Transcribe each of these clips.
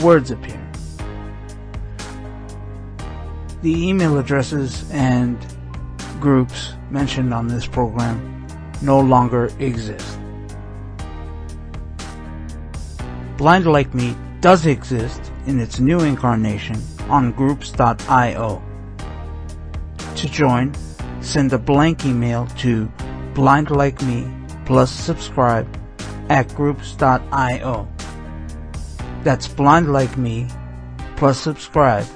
words appear. The email addresses and groups mentioned on this program no longer exist. Blind Like Me does exist in its new incarnation on groups.io. To join, send a blank email to blindlikeme plus subscribe at groups.io. That's blind like me plus subscribe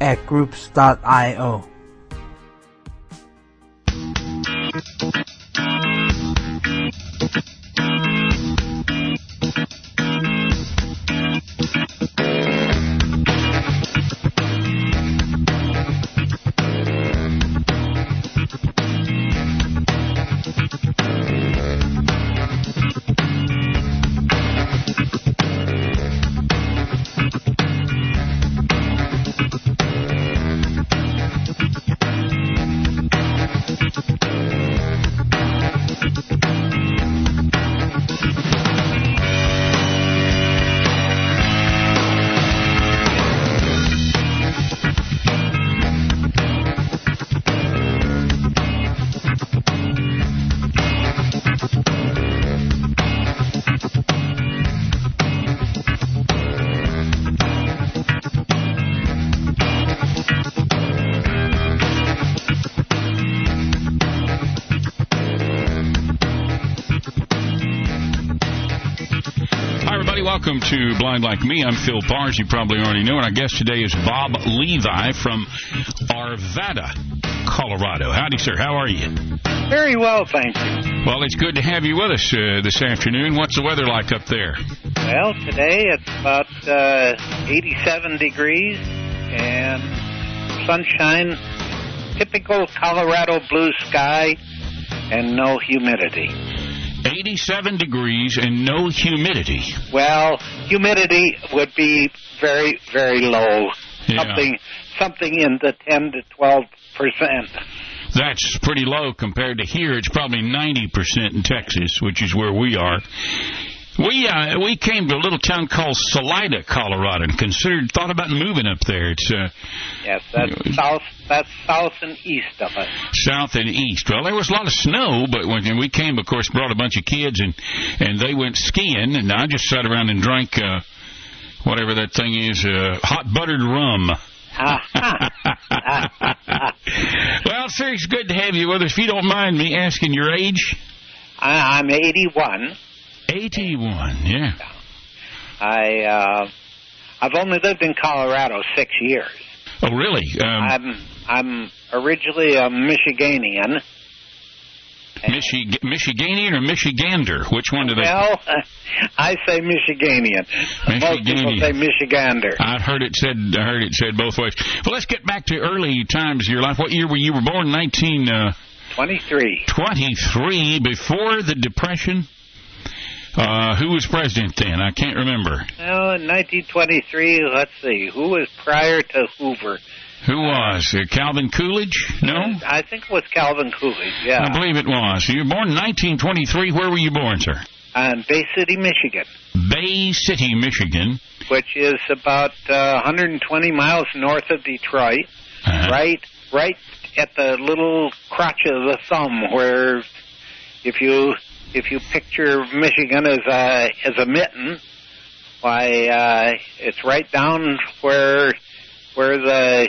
at groups.io. Blind Like Me. I'm Phil Pars. You probably already know. And our guest today is Bob Levi from Arvada, Colorado. Howdy, sir. How are you? Very well, thank you. Well, it's good to have you with us uh, this afternoon. What's the weather like up there? Well, today it's about uh, 87 degrees and sunshine, typical Colorado blue sky, and no humidity. 87 degrees and no humidity. Well, humidity would be very, very low. Yeah. Something, something in the 10 to 12 percent. That's pretty low compared to here. It's probably 90% in Texas, which is where we are. We uh, we came to a little town called Salida, Colorado, and considered thought about moving up there. It's uh, Yes, that's south. That's south and east of us. south and east. Well, there was a lot of snow, but when we came, of course, brought a bunch of kids and and they went skiing, and I just sat around and drank uh, whatever that thing is, uh, hot buttered rum. well, sir, it's good to have you with us. If you don't mind me asking your age, I, I'm 81. 81. Yeah. I uh, I've only lived in Colorado six years. Oh, really? Um, I'm I'm originally a Michiganian. Michi- Michiganian or Michigander? Which one do they? Well, I say Michiganian. Most people say Michigander. I've heard it said. I heard it said both ways. Well, let's get back to early times of your life. What year were you? Were born? Nineteen uh, Twenty-three. twenty-three. Before the Depression. Uh, who was president then? I can't remember. Well, in 1923, let's see, who was prior to Hoover? Who was? Uh, Calvin Coolidge? No? I think it was Calvin Coolidge. Yeah, I believe it was. You were born in 1923. Where were you born, sir? in Bay City, Michigan, Bay City, Michigan. which is about uh, 120 miles north of Detroit. Uh, right right at the little crotch of the thumb where if you if you picture Michigan as a as a mitten why uh it's right down where where the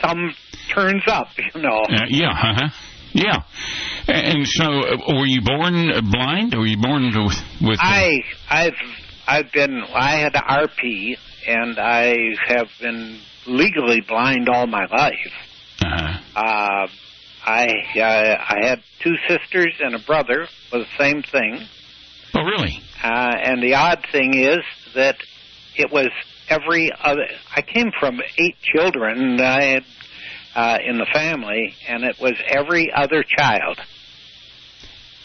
thumb turns up you know Uh, yeah, uh-huh. Yeah. And so, uh, were you born blind? Or were you born with... with uh, I I've I've been I had RP and I have been legally blind all my life uh, Uh, I uh, I had two sisters and a brother with the same thing. oh, really? Uh, and the odd thing is that it was every other. I came from eight children I had uh, in the family, and it was every other child,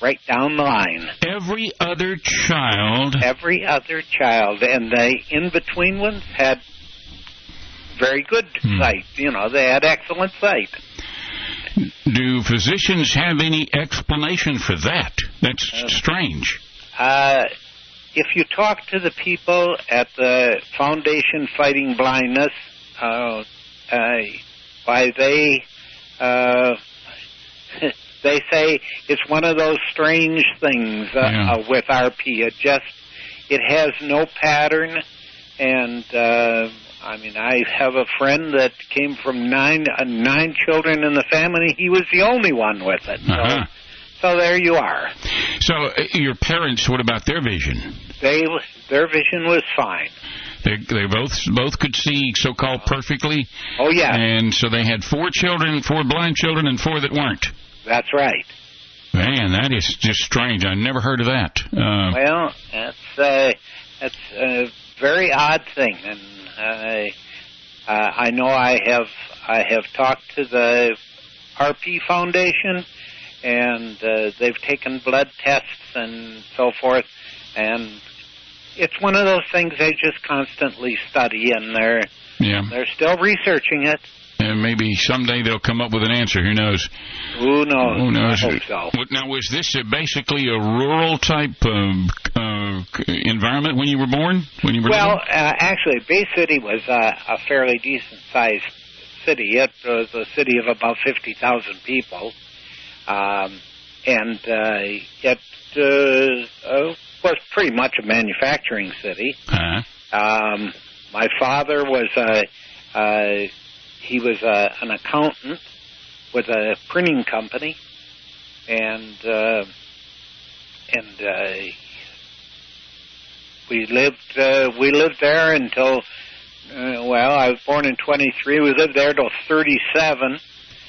right down the line. Every other child... Every other child, and the in between ones had very good Hmm. sight. You know, they had excellent sight. Do physicians have any explanation for that? That's strange. Uh, if you talk to the people at the Foundation Fighting Blindness, uh, uh, why they uh, they say it's one of those strange things uh, Yeah. uh, with RP. It just it has no pattern, and uh, I mean I have a friend that came from nine uh, nine children in the family. He was the only one with it. So, Uh-huh. so there you are. So uh, your parents, what about their vision? They their vision was fine. They they both both could see so-called perfectly, Oh yeah, and so they had four children, four blind children, and four that weren't. that's right. Man, that is just strange. I never heard of that. Uh, Well, that's uh, that's a very odd thing, and I uh, I know I have I have talked to the RP Foundation, and uh, they've taken blood tests and so forth, and it's one of those things they just constantly study, and they're yeah, they're still researching it. And maybe someday they'll come up with an answer. Who knows? Who knows? Who knows? I hope so. Now, was this a, basically a rural type um, uh, environment when you were born? When you were Well, uh, actually, Bay City was uh, a fairly decent sized city. It was a city of about 50,000 people. Um, and uh, it uh, uh, was pretty much a manufacturing city. Uh-huh. Um, my father was a, uh, he was a, an accountant with a printing company, and uh, and uh, we lived uh, we lived there until uh, well I was born in 23. We lived there till 37,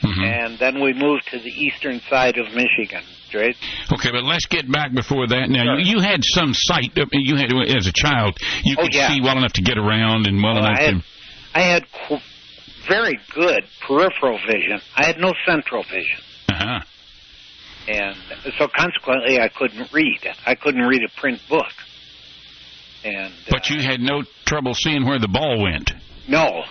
Mhm. and then we moved to the eastern side of Michigan. Right? Okay, but let's get back before that. Now, Sure. you, you had some sight. I mean, You had, as a child, you Oh, could yeah. see well enough to get around and well Well, enough I had to. I had very good peripheral vision. I had no central vision. Uh-huh. and so consequently I couldn't read. I couldn't read a print book. And But uh, you had no trouble seeing where the ball went. no,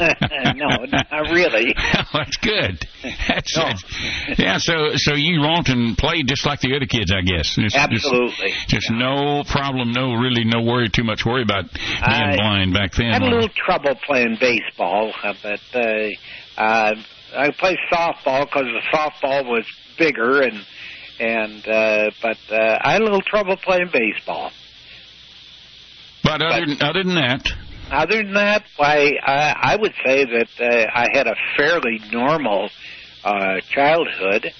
no, not really. That's good. That's No. that's- yeah. So so you romped and played just like the other kids, I guess. Just- just- Absolutely. Just, no problem, no really no worry too much worry about being I- blind back then. I had a little trouble playing baseball, uh, but uh, uh, I played softball because the softball was bigger, and and uh, but uh, I had a little trouble playing baseball. but other than, other than that, Other than that, why I, I would say that uh, I had a fairly normal uh, childhood.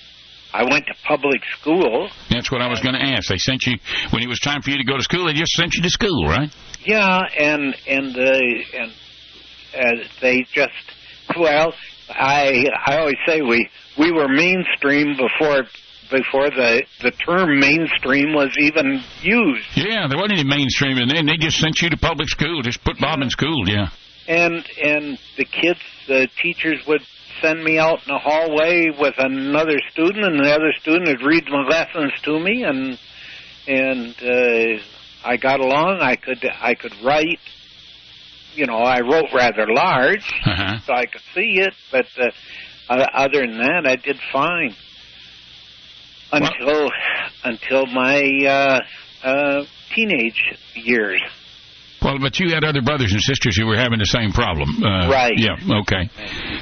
I went to public school. that's what I was going to ask. They sent you when it was time for you to go to school. They just sent you to school, right? Yeah, and and uh, and uh, they just well, I I always say we we were mainstream before before the the term mainstream was even used. Yeah, there wasn't any mainstream, in then they just sent you to public school. Just put Bob in school. Yeah. and and the kids the teachers would send me out in the hallway with another student and the other student would read my lessons to me and and uh I got along I could I could write you know I wrote rather large Uh-huh. so I could see it but uh, uh, other than that I did fine until until my uh uh teenage years Well, but you had other brothers and sisters who were having the same problem. Uh, Right. Yeah. Okay.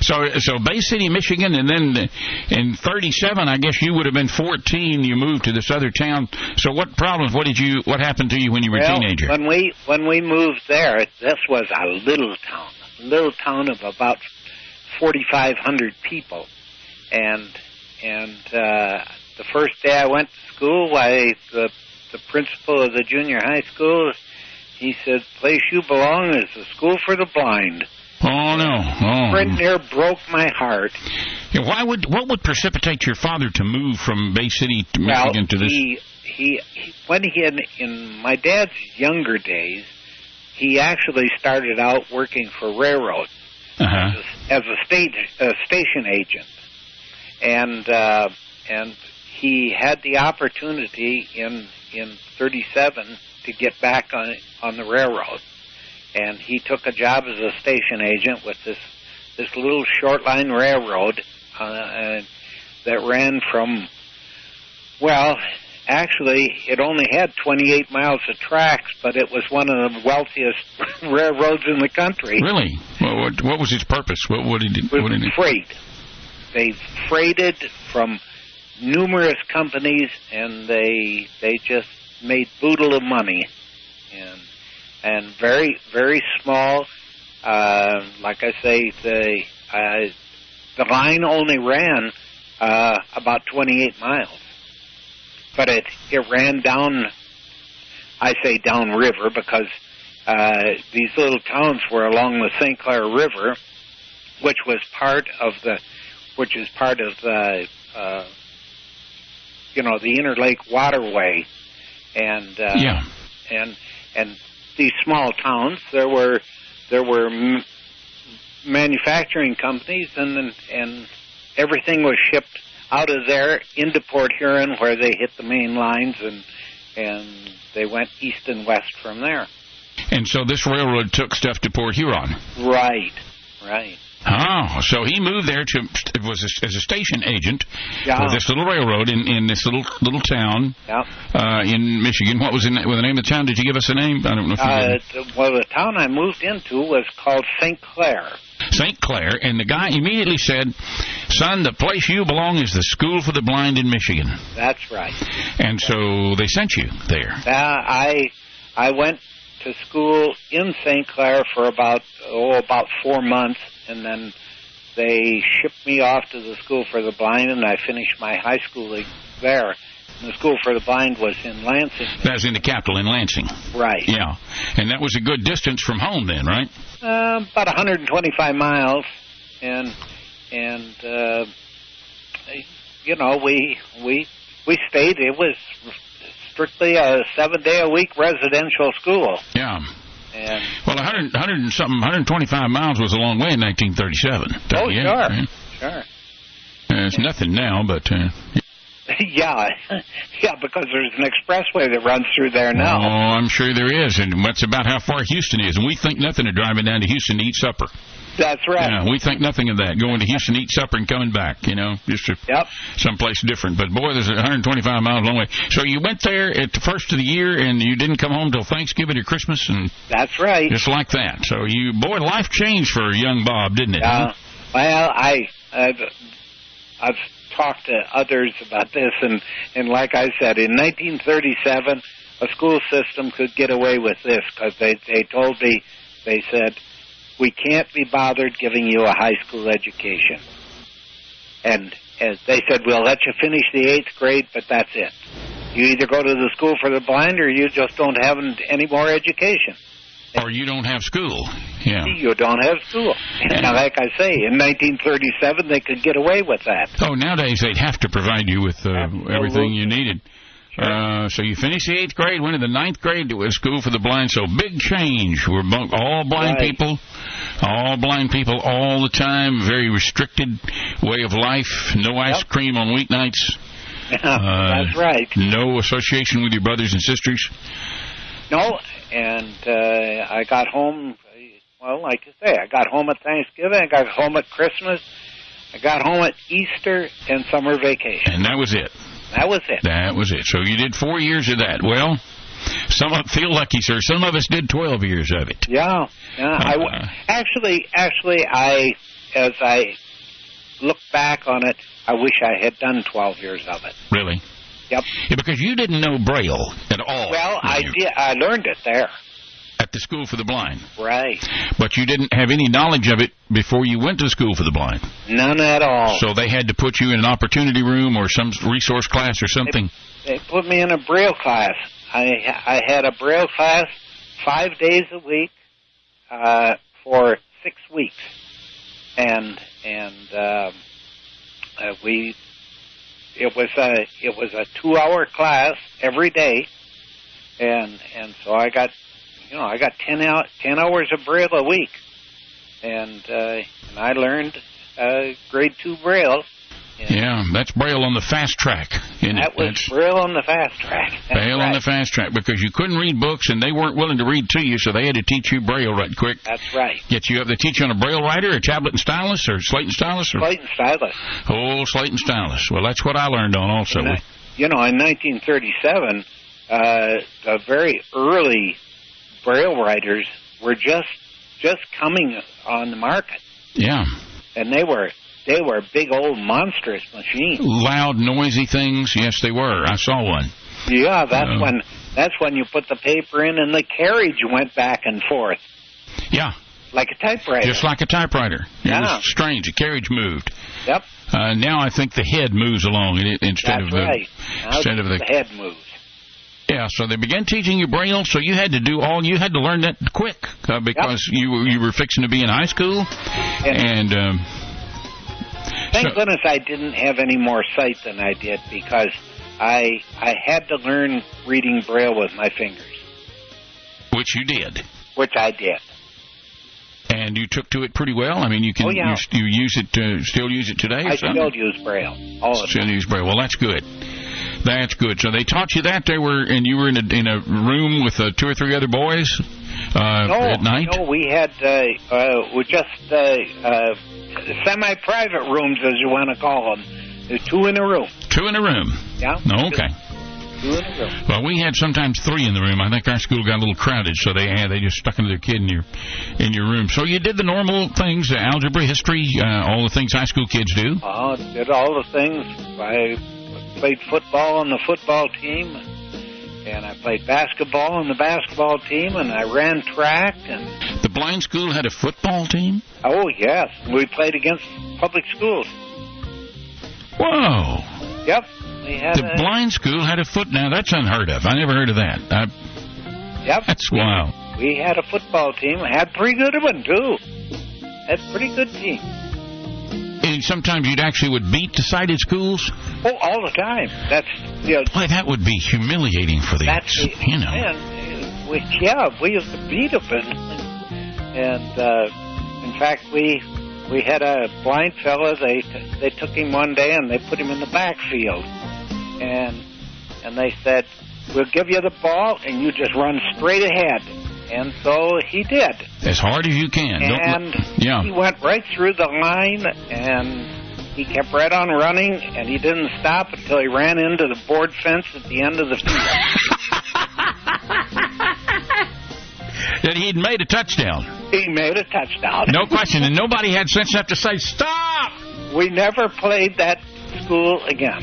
So, so Bay City, Michigan, and then in '37, I guess you would have been 14. You moved to this other town. So, what problems? What did you? What happened to you when you were well, a teenager? When we when we moved there, this was a little town, a little town of about forty five hundred people, and and uh, the first day I went to school, I the the principal of the junior high school, he said, "Place you belong is the school for the blind." oh no. Oh. Right near broke my heart. Yeah, Why would? What would precipitate your father to move from Bay City, to Well, Michigan, to this? he, he he when he had in my dad's younger days, he actually started out working for railroads Uh-huh. as a state a station agent, and uh, and he had the opportunity in in '37 to get back on on the railroad, and he took a job as a station agent with this this little short line railroad uh, uh, that ran from well actually, it only had 28 miles of tracks, but it was one of the wealthiest railroads in the country. Really? Well, what, what was its purpose? What, what did it? It What did it? freight. They freighted from numerous companies, and they they just made boodle of money, and and very very small. Uh, like I say, the uh, the line only ran uh, about 28 miles, but it it ran down. I say downriver because uh, these little towns were along the St. Clair River, which was part of the, which is part of the, uh, you know, the Inner Lake Waterway, and uh, Yeah. and and these small towns there were there were m- manufacturing companies and and- and everything was shipped out of there into Port Huron where they hit the main lines and and they went east and west from there. And so this railroad took stuff to Port Huron. Right, right. Oh, so he moved there to it was a, as a station agent Yeah. for this little railroad in, in this little little town Yeah. uh, in Michigan. What was the, well, the name of the town? Did you give us a name? I don't know if you Uh, did. well, the town I moved into was called St. Clair. St. Clair, and the guy immediately said, "Son, the place you belong is the School for the Blind in Michigan." That's right. And so they sent you there. Uh, I I went to school in St. Clair for about oh about four months, and then they shipped me off to the School for the Blind, and I finished my high schooling there. And the School for the Blind was in Lansing. That was in the capital in Lansing. Right. Yeah, and that was a good distance from home then, right? Uh, about 125 miles, and and uh, you know we we we stayed. It was strictly a seven day a week residential school, Yeah. and Well, 100, 100 and something, 125 miles was a long way in 1937. oh Yeah, sure, right? sure. Uh, it's nothing now, but uh, yeah, yeah, because there's an expressway that runs through there now. oh. I'm sure there is, and that's about how far Houston is. And we think nothing of driving down to Houston to eat supper. That's right. Yeah, we think nothing of that. Going to Houston to eat supper and coming back, you know, just to Yep. someplace different. But boy, there's a 125 miles long way. So you went there at the first of the year, and you didn't come home till Thanksgiving or Christmas, and That's right. just like that. So you, boy, life changed for young Bob, didn't it? Uh, well, I I've, I've talked to others about this, and and like I said, in 1937, a school system could get away with this because they they told me they said we can't be bothered giving you a high school education, and, and they said we'll let you finish the eighth grade, but that's it. You either go to the school for the blind or you just don't have any more education. Or you don't have school. Yeah. You don't have school. And like I say, in 1937 they could get away with that. Oh, nowadays they'd have to provide you with uh, everything you needed. Uh, so you finished the eighth grade, went to the ninth grade to a school for the blind. So big change. We're all blind Right. people, all blind people all the time. Very restricted way of life. No ice Yep. cream on weeknights. Uh, That's right. No association with your brothers and sisters. No, and uh, I got home. Well, like I say, I got home at Thanksgiving. I got home at Christmas. I got home at Easter and summer vacation. And that was it. That was it. That was it. So you did four years of that. Well, some of feel lucky, sir. Some of us did twelve years of it. Yeah, yeah. I w- Uh. actually, actually, I as I look back on it, I wish I had done 12 years of it. Really? Yep. Yeah, because you didn't know Braille at all. Well, I you? did. I learned it there. At the School for the Blind. Right. But you didn't have any knowledge of it before you went to School for the Blind. None at all. So they had to put you in an opportunity room or some resource class or something. They put me in a Braille class. I I had a Braille class five days a week uh, for six weeks, and and um, uh, we it was a it was a two hour class every day, and and so I got you know I got ten out ten hours of Braille a week, and uh, and I learned uh, grade two Braille. Yeah, that's Braille on the fast track. That it? was That's Braille on the fast track. That's Braille on the fast track because you couldn't read books and they weren't willing to read to you, so they had to teach you Braille right quick. That's right. Get you up. They teach you on a Braille writer, a tablet and stylus, or slate and stylus, or slate and Stylus. oh, slate and stylus. Well, that's what I learned on also. I, you know, in 1937, uh, the very early Braille writers were just just coming on the market, Yeah. and they were they were big old monstrous machines. Loud, noisy things. Yes, they were. I saw one. Yeah, that's Uh. when that's when you put the paper in, and the carriage went back and forth Yeah, like a typewriter. just like a typewriter. It Yeah. was strange. The carriage moved. yep, Uh, now I think the head moves along instead that's of the. right. Instead of the- the head moves. Yeah, so they began teaching you Braille, so you had to do all. You had to learn that quick uh, because you were you were fixing to be in high school, and um, Thank so- goodness I didn't have any more sight than I did because I I had to learn reading Braille with my fingers, which you did, which I did. and you took to it pretty well. I mean, you can Oh, yeah. you, you use it to, still use it today. I still use Braille all Still use Braille. Well, that's good. That's good. So they taught you that. They were, and you were in a in a room with uh, two or three other boys uh, No, at night. no, we had uh, uh, we just uh, uh, semi-private rooms, as you want to call them. There's two in a room. Two in a room. Yeah. No, okay. Two in a room. Well, we had sometimes three in the room. I think our school got a little crowded, so they had they just stuck another kid in your in your room. So you did the normal things, uh, algebra, history, uh, all the things high school kids do. Oh, did all the things. I played football on the football team, and I played basketball on the basketball team, and I ran track, and The blind school had a football team. oh yes, we played against public schools. Whoa! Yep, we had. The a, blind school had a foot. Now that's unheard of. I never heard of that. I, yep, that's wild. we had a football team. Had a pretty good one too. Had a pretty good team. And sometimes you'd actually would beat the sighted schools. Oh, all the time. That's you know, Boy, that would be humiliating for the that's you know. Man, we, yeah, we used to beat them, and, and uh, in fact, we we had a blind fella. They they took him one day and they put him in the backfield, and and they said, "We'll give you the ball, and you just run straight ahead." And so he did, As hard as you can. Don't and yeah. he went right through the line, and he kept right on running, and he didn't stop until he ran into the board fence at the end of the field. that he'd made a touchdown. He made a touchdown. No question. And nobody had sense enough to say, stop! We never played that school again.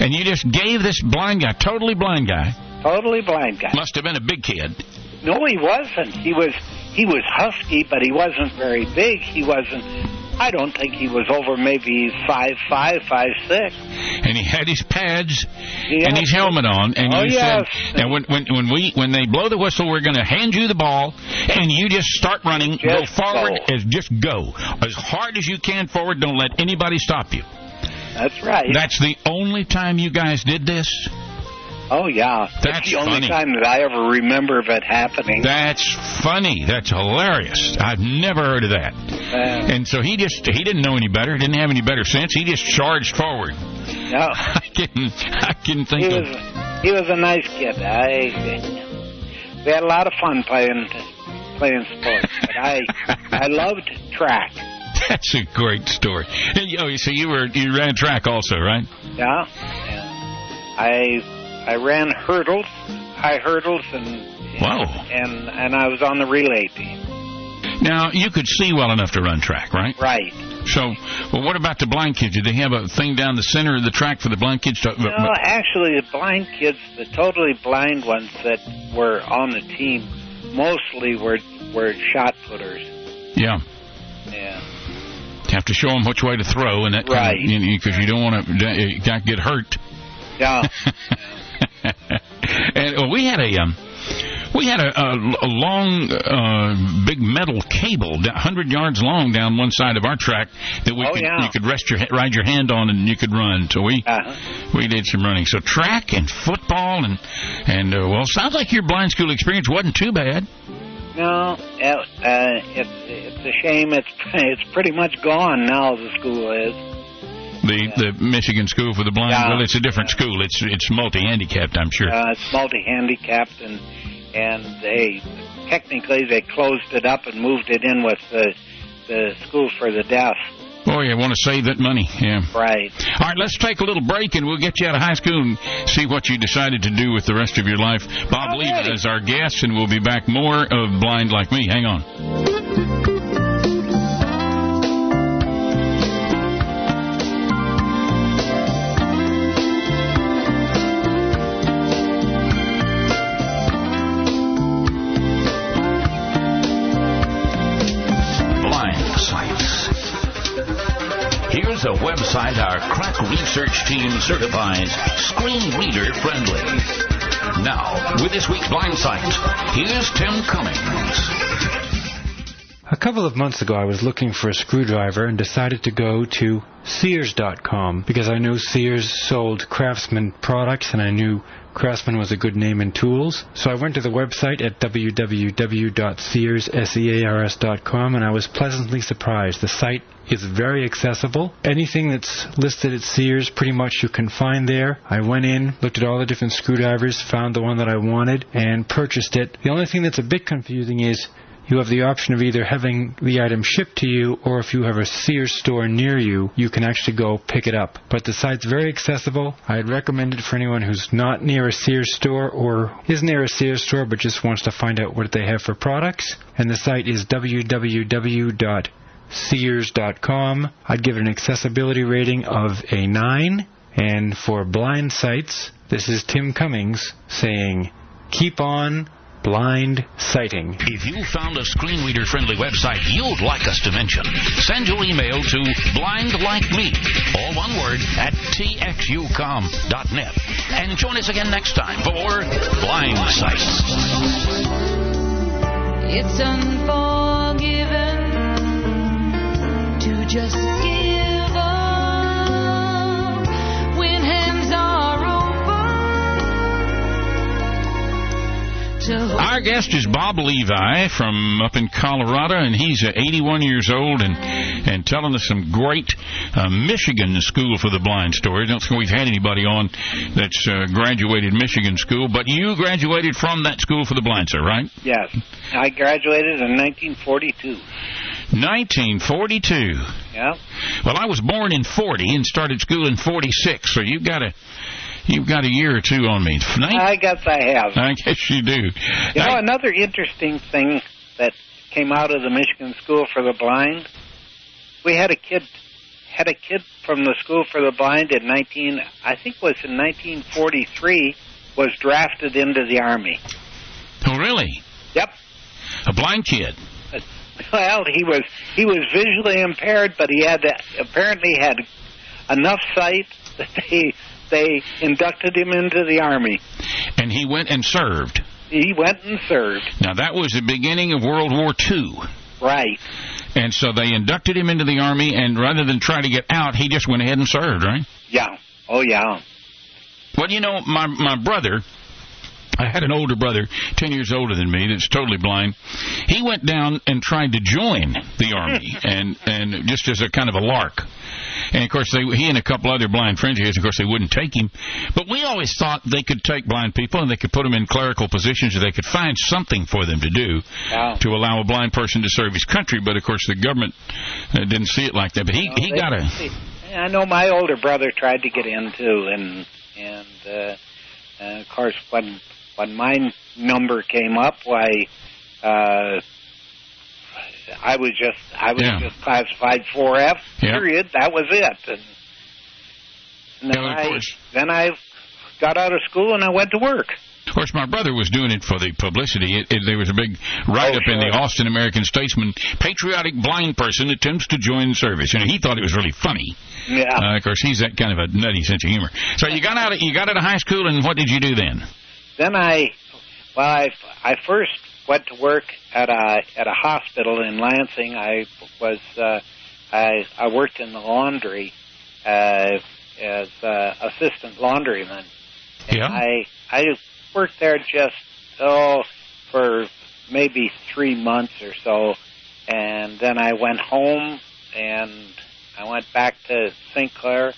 And you just gave this blind guy, totally blind guy, Totally blind guy. must have been a big kid. No, he wasn't. He was he was husky, but he wasn't very big. He wasn't. I don't think he was over maybe five five, five six. And he had his pads He and his helmet on. And Oh, you yes. said, and when, when, when, we, when they blow the whistle, we're going to hand you the ball, and you just start running, go forward, go. as just go. As hard as you can forward, don't let anybody stop you. That's right. That's the only time you guys did this? Oh yeah. That's the only funny. time that I ever remember of it happening. That's funny. That's hilarious. I've never heard of that. Uh, And so he just he didn't know any better, didn't have any better sense. He just charged forward. no, I can I can think he of was he was a nice kid. I we had a lot of fun playing playing sports, but I I loved track. that's a great story. Oh, so you were you ran track also, right? Yeah. And I I ran hurdles, high hurdles, and Wow. and and I was on the relay team. Now you could see well enough to run track, right? Right. So, well, what about the blind kids? Did they have a thing down the center of the track for the blind kids to? No, actually, the blind kids, the totally blind ones that were on the team, mostly were were shot putters. yeah, And have to show them which way to throw, and that kind Right. of, because you don't want to you get hurt. yeah, we had a um, we had a, a, a long, uh, big metal cable, hundred yards long, down one side of our track that we Oh, could yeah. you could rest your ride your hand on and you could run. So we uh, we did some running. So track and football and and uh, well, sounds like your blind school experience wasn't too bad. no, uh, uh, it's it's a shame. It's it's pretty much gone now. The school is. The the Michigan School for the Blind. Yeah. Well, it's a different school. It's it's multi handicapped. I'm sure. Uh, it's multi-handicapped, and and they technically they closed it up and moved it in with the the school for the deaf. Oh, you want to save that money, yeah. Right. All right, let's take a little break and we'll get you out of high school and see what you decided to do with the rest of your life. Bob Alrighty. Leva is our guest, and we'll be back more of Blind Like Me. Hang on. Here's a website our crack research team certifies screen reader friendly. Now, with this week's blind site, here's Tim Cummings. A couple of months ago, I was looking for a screwdriver and decided to go to Sears.com because I know Sears sold Craftsman products and I knew Craftsman was a good name in tools. So I went to the website at www.sears.com and I was pleasantly surprised. The site is very accessible. Anything that's listed at Sears, pretty much you can find there. I went in, looked at all the different screwdrivers, found the one that I wanted, and purchased it. The only thing that's a bit confusing is you have the option of either having the item shipped to you or if you have a Sears store near you, you can actually go pick it up. But the site's very accessible. I'd recommend it for anyone who's not near a Sears store or is near a Sears store but just wants to find out what they have for products. And the site is www.sears.com. I'd give it an accessibility rating of a 9. And for blind sites, this is Tim Cummings saying, keep on blind sighting. If you found a screen reader friendly website you'd like us to mention, send your email to blindlikeme, all one word, at txucom.net. And join us again next time for Blind Sites. It's unforgiven to just give Our guest is Bob Levi from up in Colorado, and he's uh, 81 years old and and telling us some great uh, Michigan School for the Blind stories. I don't think we've had anybody on that's uh, graduated Michigan school, but you graduated from that school for the blind, sir, right? Yes. I graduated in 1942. 1942. Yeah. Well, I was born in 40 and started school in 46, so you've got a you've got a year or two on me. Nin- I guess I have. I guess you do. You know, another interesting thing that came out of the Michigan School for the Blind, we had a kid had a kid from the School for the Blind in 19 I think it was in 1943 was drafted into the army. oh, really? Yep. A blind kid. Well, he was he was visually impaired, but he had apparently had enough sight that they they inducted him into the army. And he went and served. He went and served. Now, that was the beginning of World War II. Right. And so they inducted him into the Army, and rather than try to get out, he just went ahead and served, right? Yeah. Oh yeah. Well, you know, my, my brother, I had an older brother, 10 years older than me, that's totally blind. He went down and tried to join the Army, and, and just as a kind of a lark. And of course, they, he and a couple other blind friends of his, of course, they wouldn't take him. But we always thought they could take blind people and they could put them in clerical positions or they could find something for them to do Yeah. to allow a blind person to serve his country. But of course, the government uh, didn't see it like that. But he, Well, he they- got a. I know my older brother tried to get in too, and and uh, uh, of course when when my number came up, why uh, I was just I was Yeah. just classified 4F. Yeah. Period. That was it. And, and then Yeah, I then I got out of school and I went to work. Of course, my brother was doing it for the publicity. It, it, there was a big write-up Oh, in the. Austin American Statesman. Patriotic blind person attempts to join service, and he thought it was really funny. Yeah. Uh, of course, he's that kind of a nutty sense of humor. So you got out. Of, you got out of high school, and what did you do then? Then I, well, I, I first went to work at a at a hospital in Lansing. I was uh, I I worked in the laundry uh, as uh, assistant laundryman. And Yeah. I I worked there just oh for maybe three months or so, and then I went home and I went back to St. Clair,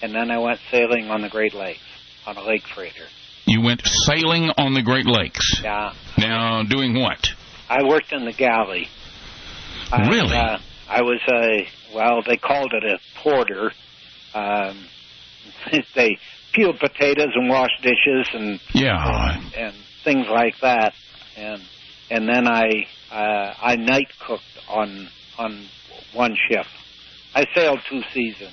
and then I went sailing on the Great Lakes on a lake freighter. You went sailing on the Great Lakes. Yeah. Now, doing what? I worked in the galley. I, Really? Uh, I was a well, they called it a porter. Um, they peeled potatoes and washed dishes and Yeah. and, and things like that. And and then I uh, I night cooked on on one shift. I sailed two seasons.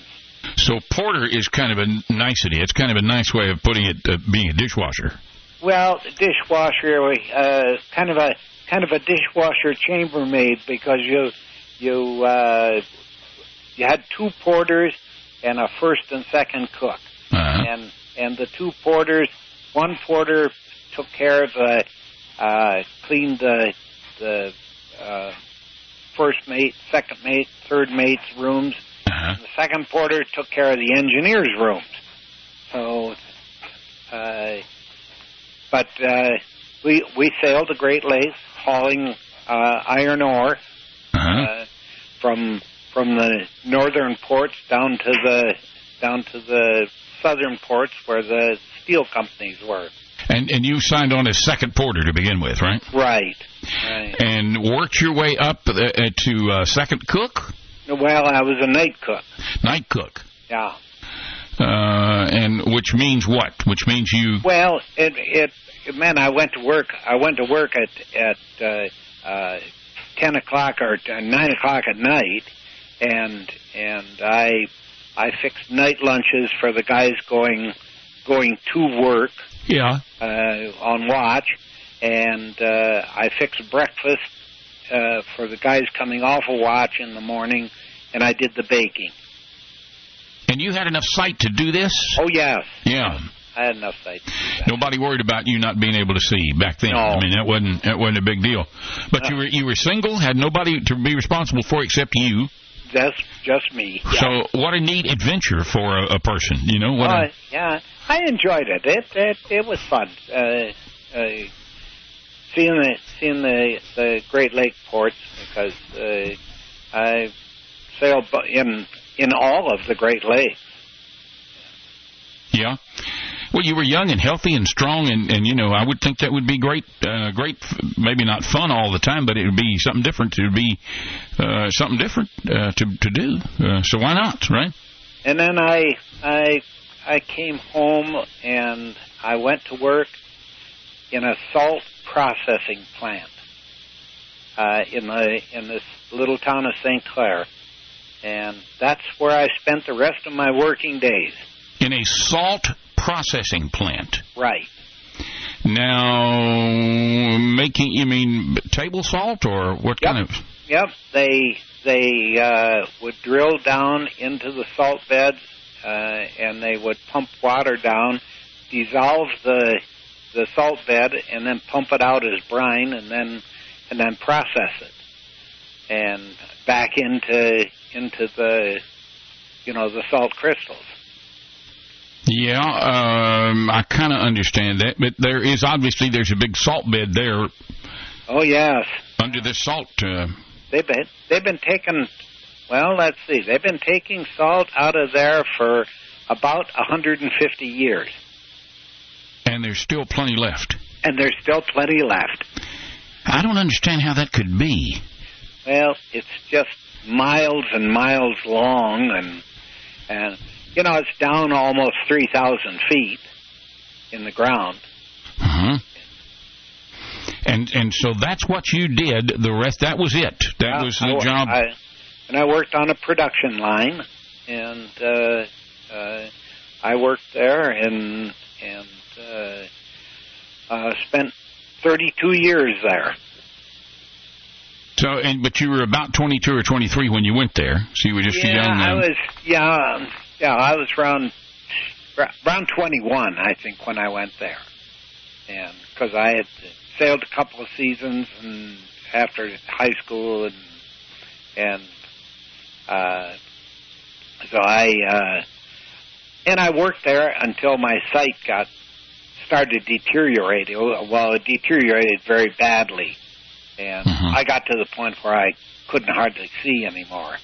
So porter is kind of a nicety. It's kind of a nice way of putting it, uh, being a dishwasher. Well, dishwasher, uh, kind of a kind of a dishwasher chambermaid because you you uh, you had two porters and a first and second cook, Uh-huh. and and the two porters, one porter took care of the uh, cleaned the the uh, first mate, second mate, third mate's rooms. Uh-huh. The second porter took care of the engineers' rooms. So, uh, but uh, we we sailed the Great Lakes hauling uh, iron ore Uh-huh. uh, from from the northern ports down to the down to the southern ports where the steel companies were. And and you signed on as second porter to begin with, right? Right. Right. And worked your way up uh, uh, to uh, second cook, Well, I was a night cook. night cook, Yeah. uh, and which means what? Which means you. Well, it it, it meant I went to work. I went to work at at uh, uh, ten o'clock or nine o'clock at night, and and I I fixed night lunches for the guys going going to work Yeah. uh, on watch, and uh, I fixed breakfast uh, for the guys coming off a watch in the morning, and I did the baking. And you had enough sight to do this? Oh yes, Yeah. I had enough sight. to do that. Nobody worried about you not being able to see back then. No. I mean, that wasn't that wasn't a big deal. But you were you were single, had nobody to be responsible for except you. That's just me. Yeah. So what a neat adventure for a, a person, you know? What Uh, a, yeah, I enjoyed it. It it, it was fun. Uh, uh, seeing the seeing the the Great Lake ports because uh, I sailed in in all of the Great Lakes. yeah. Well, you were young and healthy and strong, and, and you know, I would think that would be great. Uh, great, maybe not fun all the time, but it would be something different. It would be uh, something different uh, to to do. Uh, so why not, right? And then I I I came home and I went to work in a salt processing plant uh, in the in this little town of St. Clair, and that's where I spent the rest of my working days. In a salt processing plant. Right. Now, making you mean table salt or what Yep. kind of? Yep. They they uh, would drill down into the salt beds, uh, and they would pump water down, dissolve the the salt bed, and then pump it out as brine, and then and then process it, and back into into the you know the salt crystals. Yeah, um, I kind of understand that, but there is obviously there's a big salt bed there Oh yes, under the salt. Uh, they've been they've been taking. Well, let's see. They've been taking salt out of there for about 150 years. And there's still plenty left. and there's still plenty left. I don't understand how that could be. Well, it's just miles and miles long, and and you know it's down almost three thousand feet in the ground. Uh-huh. And and so that's what you did. The rest that was it. That was the wo- job. I, and I worked on a production line, and uh, uh, I worked there and and uh, uh, spent thirty two years there. So and but you were about 22 or 23 when you went there. So you were just yeah, young. I uh, was yeah um, yeah I was around around 21 I think when I went there, and because I had sailed a couple of seasons and after high school and and uh, so I uh, and I worked there until my sight got started deteriorating. Well, it deteriorated very badly, and Mhm. I got to the point where I couldn't hardly see anymore.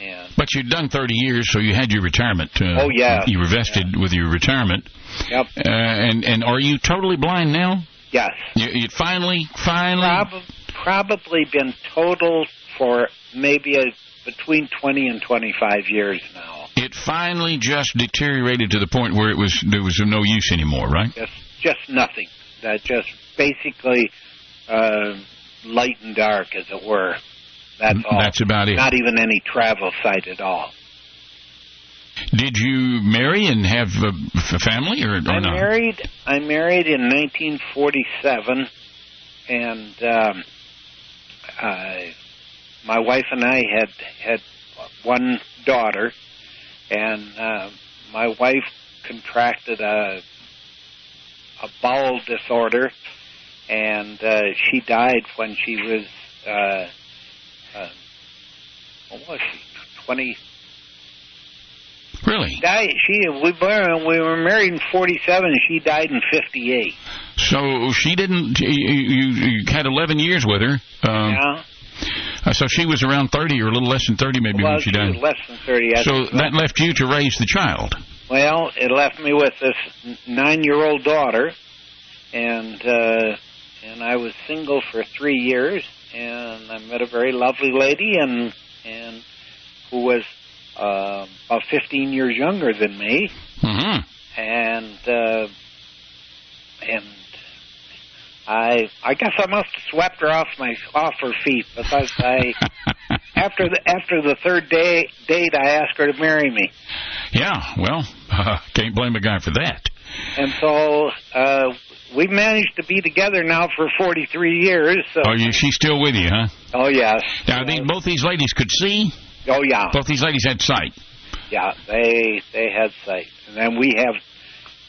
And But you'd done 30 years, so you had your retirement. Uh, Oh, yeah. You were vested with your retirement. yep, Uh, and and are you totally blind now? yes, You, you finally, finally. Prob- probably been total for maybe a, between 20 and 25 years now. It finally just deteriorated to the point where it was there was no use anymore, right? Just just nothing. That just basically uh, light and dark, as it were. That's all. That's about it. Not even any travel site at all. Did you marry and have a family, or, or I not? married. I married in 1947, and um, I, my wife and I had had one daughter, and uh, my wife contracted a a bowel disorder, and uh, she died when she was uh, uh, what was she? Twenty. Really? Died. She we were we were married in forty seven, and she died in fifty eight. So she didn't. You, you, you had 11 years with her. Um, yeah. Uh, So she was around 30 or a little less than 30 maybe well, when she she died. less than thirty. I So think. that left you to raise the child. Well, it left me with this nine-year-old daughter, and uh, and I was single for three years, and I met a very lovely lady, and and who was uh, about 15 years younger than me, hmm and uh, and I I guess I must have swept her off my off her feet because I after the after the third day date I asked her to marry me. Yeah, well, uh, can't blame a guy for that. And so uh, we've managed to be together now for 43 years. So, Oh, you, she's still with you, huh? oh yes. Now, these, both these ladies could see. Oh yeah. Both these ladies had sight. Yeah. They they had sight, and then we have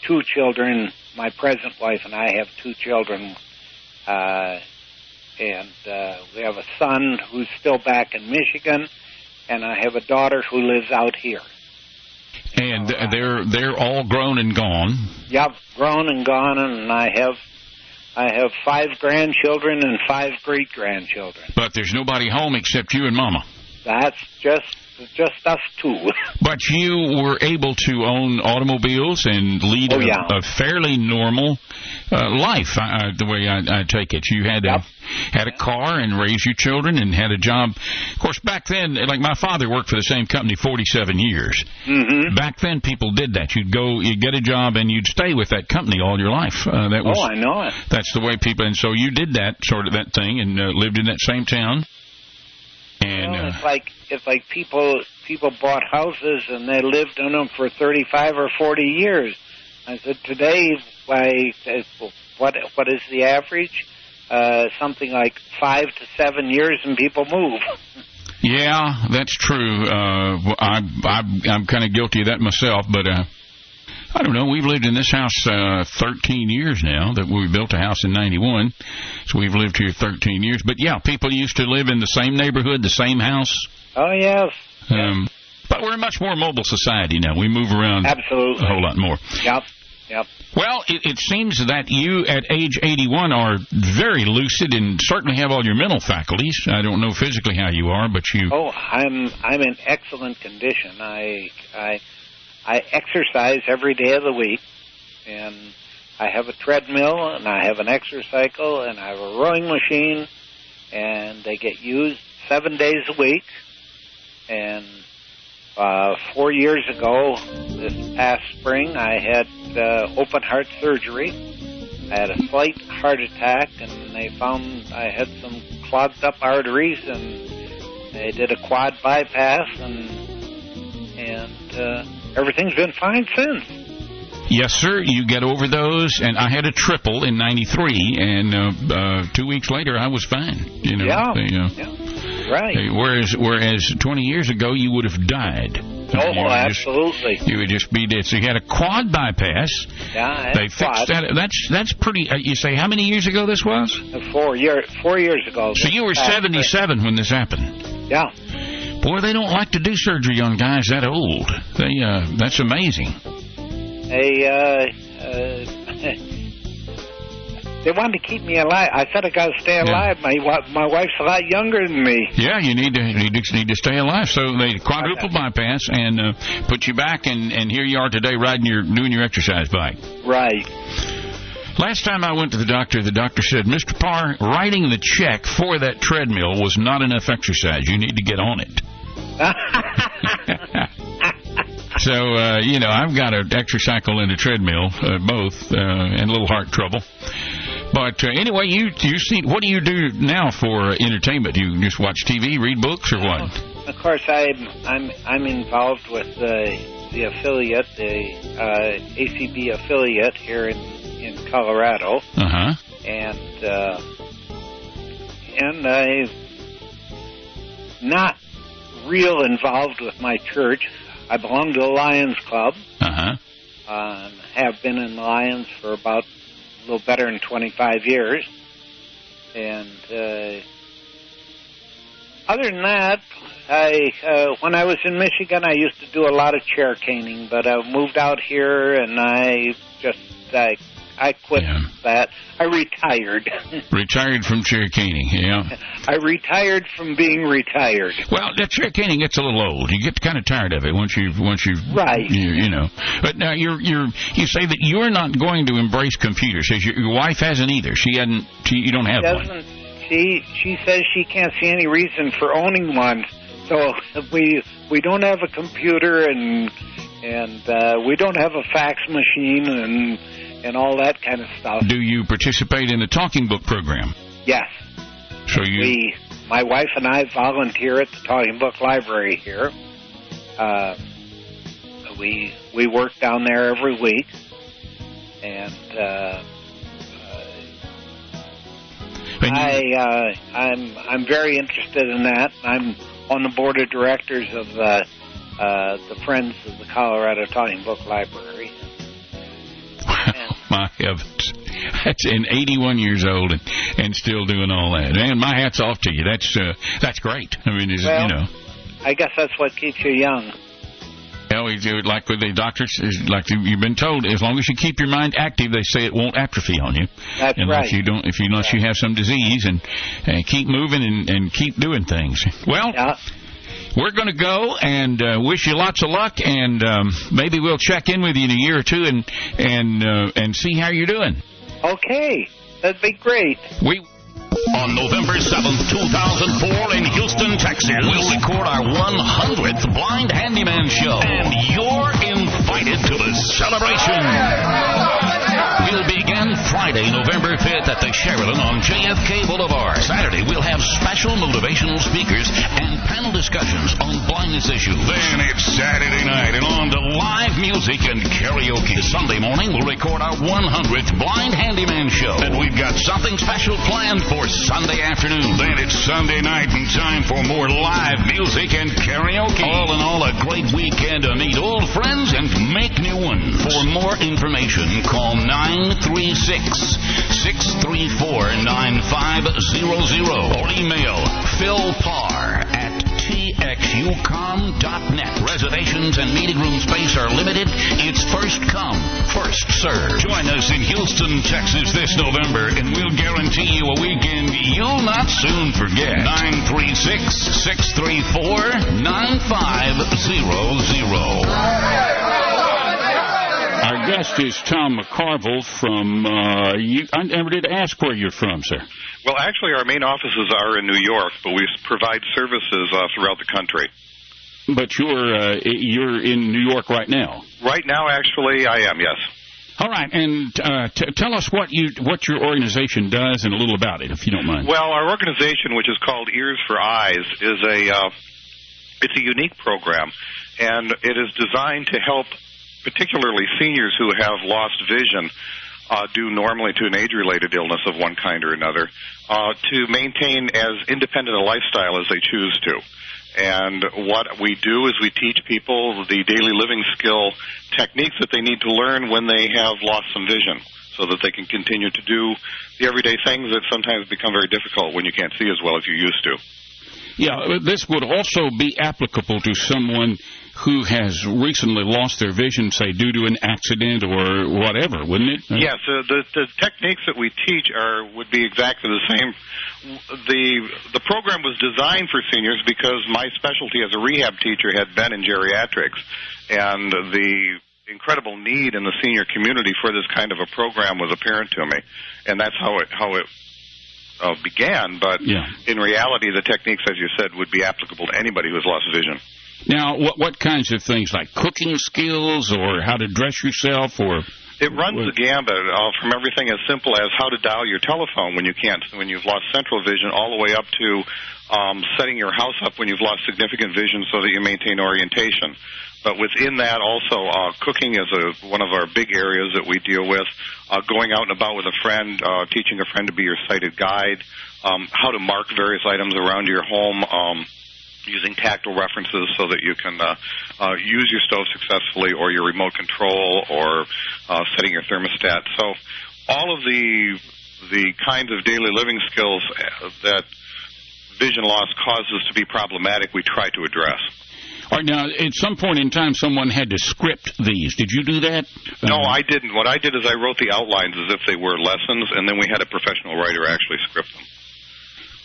two children. My present wife and I have two children, uh, and uh, we have a son who's still back in Michigan, and I have a daughter who lives out here. And th- they're they're all grown and gone. Yep, grown and gone, and I have I have five grandchildren and five great grandchildren. But there's nobody home except you and Mama. That's just just us two. But you were able to own automobiles and lead Oh, a, yeah. a fairly normal uh, life. Uh, the way I, I take it, you had Yep. a had a car and raised your children and had a job. Of course, back then, like my father worked for the same company 47 years. hmm Back then, people did that. You'd go, you'd get a job, and you'd stay with that company all your life. Uh, that was Oh, I know it. that's the way people. And so you did that sort of that thing and uh, lived in that same town. And Well, uh, it's like it's like people people bought houses and they lived in them for thirty five or forty years. I said today, why? What what is the average? Uh, something like five to seven years, and people move. Yeah, that's true. Uh, I, I, I'm kind of guilty of that myself, but uh, I don't know. We've lived in this house uh, 13 years now. That we built a house in '91, so we've lived here 13 years. But yeah, people used to live in the same neighborhood, the same house. Oh yes, Um, but we're a much more mobile society now. We move around absolutely. a whole lot more. Yep, yep. Well, it, it seems that you, at age 81, are very lucid and certainly have all your mental faculties. I don't know physically how you are, but you. Oh, I'm I'm in excellent condition. I I I exercise every day of the week, and I have a treadmill, and I have an exercycle, and I have a rowing machine, and they get used seven days a week. And uh, four years ago, this past spring, I had uh, open heart surgery. I had a slight heart attack, and they found I had some clogged up arteries, and they did a quad bypass, and and uh, everything's been fine since. Yes, sir. You get over those, and I had a triple in '93, and uh, uh, two weeks later I was fine. You know. Yeah. They, uh, Yeah, right. they- whereas, whereas 20 years ago you would have died. oh, you would just, absolutely. you would just be dead. So you had a quad bypass. Yeah, They fixed quad. that. That's that's pretty. Uh, you say how many years ago this was? Four year, four years ago. So you were 77 when this happened. Yeah. Boy, they don't like to do surgery on guys that old. They uh, that's amazing. They uh, uh, they wanted to keep me alive. I said I got to stay Yeah. alive. My my wife's a lot younger than me. Yeah, you need to need to, need to stay alive. So they quadruple bypass and uh, put you back, and and here you are today riding your doing your exercise bike. Right. Last time I went to the doctor, the doctor said, Mr. Parr, writing the check for that treadmill was not enough exercise. You need to get on it. so, uh, you know, I've got an exercycle and a treadmill, uh, both, uh, and a little heart trouble. But uh, anyway, you you see, what do you do now for entertainment? Do you just watch TV, read books, or what? Of course, I'm I'm I'm involved with the the affiliate, the uh, ACB affiliate here in in Colorado, Uh huh. and uh, and I not real involved with my church. I belong to the Lions Club. Uh huh. Um, have been in the Lions for about a little better than 25 years, and uh, other than that, I uh, when I was in Michigan, I used to do a lot of chair caning, but I moved out here and I just I I quit Yeah. that. I retired. Retired from chair caning, yeah. I retired from being retired. Well, that chair caning gets a little old. You get kind of tired of it once you once you Right. You, you know. But now you're you're you say that you're not going to embrace computers. Says your, your wife hasn't either. She hadn't. She, you don't have one. doesn't she she says she can't see any reason for owning one so we we don't have a computer and and uh we don't have a fax machine and and all that kind of stuff Do you participate in the talking book program? yes So you we my wife and I volunteer at the Talking Book Library here uh we we work down there every week and uh and I uh, I'm I'm very interested in that. I'm on the board of directors of the uh, the Friends of the Colorado Talking Book Library. My heavens. That's in 81 years old and, and still doing all that. And my hat's off to you. That's uh, that's great. I mean, is Well- you know. I guess that's what keeps you young. Hell, like with the doctors, is like you- you've been told, as long as you keep your mind active, they say it won't atrophy on you. That's unless right. you don't, if you unless you have some disease, and, and keep moving and, and keep doing things. Well, Yeah. We're going to go and uh, wish you lots of luck, and um, maybe we'll check in with you in a year or two and and uh, and see how you're doing. Okay, that'd be great. We On November 7th, 2004, in Houston, Texas, we'll record our 100th Blind Handyman Show. And you're invited to the celebration. We'll begin Friday, November 5th at the Sheraton on JFK Boulevard. Saturday, we'll have special motivational speakers and panel discussions on blindness issues. Then it's Saturday night and on to live music and karaoke. Sunday morning, we'll record our 100th Blind Handyman Show. And we've got something special planned for Sunday afternoon. Then it's Sunday night and time for more live music and karaoke. All in all, a great weekend to meet old friends and make new ones. For more information, call 936-634-9500 or email philpar at txucom.net. Reservations and meeting room space are limited. It's first come, first served. Join us in Houston, Texas this November, and we'll guarantee you a weekend you'll not soon forget. 936-634-9500. Our guest is Tom McCarville from. Uh, you, I never did ask where you're from, sir. Well, actually, our main offices are in New York, but we provide services uh, throughout the country. But you're uh, you're in New York right now. Right now, actually, I am. Yes. All right, and uh, t- tell us what you what your organization does and a little about it, if you don't mind. Well, our organization, which is called Ears for Eyes, is a uh, it's a unique program, and it is designed to help, particularly seniors who have lost vision. Uh, due normally to an age-related illness of one kind or another, uh, to maintain as independent a lifestyle as they choose to. And what we do is we teach people the daily living skill techniques that they need to learn when they have lost some vision so that they can continue to do the everyday things that sometimes become very difficult when you can't see as well as you used to. Yeah, this would also be applicable to someone who has recently lost their vision, say due to an accident or whatever, wouldn't it? Yes, uh, the the techniques that we teach are would be exactly the same. The the program was designed for seniors because my specialty as a rehab teacher had been in geriatrics, and the incredible need in the senior community for this kind of a program was apparent to me, and that's how it how it uh, began. But Yeah. in reality, the techniques, as you said, would be applicable to anybody who's lost vision. Now, what what kinds of things like cooking skills or how to dress yourself or It runs the gambit uh, from everything as simple as how to dial your telephone when you can't, when you've lost central vision, all the way up to um, setting your house up when you've lost significant vision so that you maintain orientation. But within that, also uh, cooking is a, one of our big areas that we deal with. Uh, going out and about with a friend, uh, teaching a friend to be your sighted guide, um, how to mark various items around your home. Um, using tactile references so that you can uh, uh, use your stove successfully or your remote control or uh, setting your thermostat. So all of the the kinds of daily living skills uh, that vision loss causes to be problematic, we try to address. Right, now, at some point in time, someone had to script these. Did you do that? No, Uh, I didn't. What I did is I wrote the outlines as if they were lessons, and then we had a professional writer actually script them.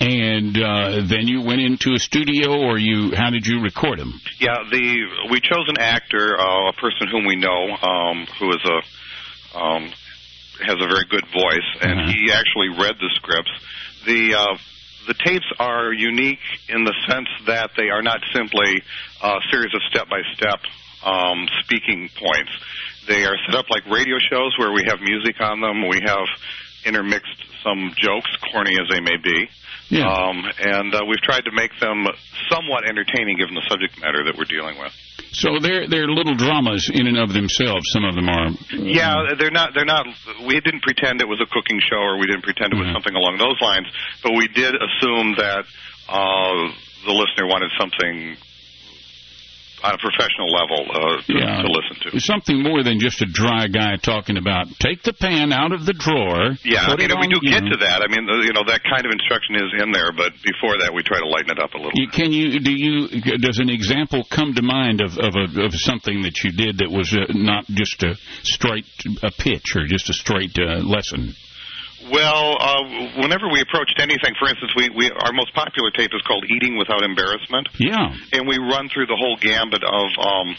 And uh, then you went into a studio, or you? How did you record them? Yeah, the we chose an actor, uh, a person whom we know, um, who is a um, has a very good voice, and Mhm. he actually read the scripts. The uh, the tapes are unique in the sense that they are not simply a series of step by step um, speaking points. They are set up like radio shows where we have music on them. We have intermixed some jokes, corny as they may be. Yeah. Um, and uh, we've tried to make them somewhat entertaining given the subject matter that we're dealing with. So they're they're little dramas in and of themselves. Some of them are. Yeah, they're not. They're not. We didn't pretend it was a cooking show, or we didn't pretend it was Mhm. something along those lines. But we did assume that uh, the listener wanted something on a professional level uh, to, Yeah. to listen to. Something more than just a dry guy talking about take the pan out of the drawer. Yeah, you it know, we do get know. to that. I mean, uh, you know, that kind of instruction is in there, but before that, we try to lighten it up a little. You, can you do you does an example come to mind of of, a, of something that you did that was uh, not just a straight a pitch or just a straight uh, lesson? Well, uh, whenever we approached anything, for instance, we, we our most popular tape is called "Eating Without Embarrassment." Yeah. and we run through the whole gambit of um,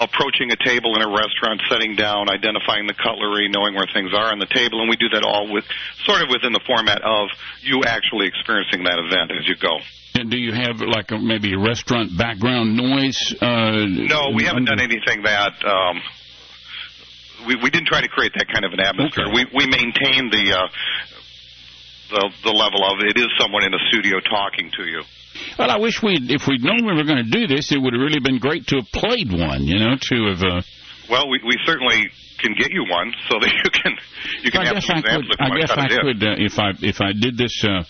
approaching a table in a restaurant, setting down, identifying the cutlery, knowing where things are on the table, and we do that all with sort of within the format of you actually experiencing that event as you go. And do you have like a, maybe a restaurant background noise? Uh, No, we haven't done anything that. Um, we, we didn't try to create that kind of an atmosphere. Okay. We we maintain the uh, the the level of it is someone in a studio talking to you. Well, I wish we if we'd known we were going to do this, it would have really been great to have played one. You know, to have. Uh, Well, we we certainly can get you one so that you can you can I have guess some I could. examples I guess I in. could uh, if I if I did this. Uh,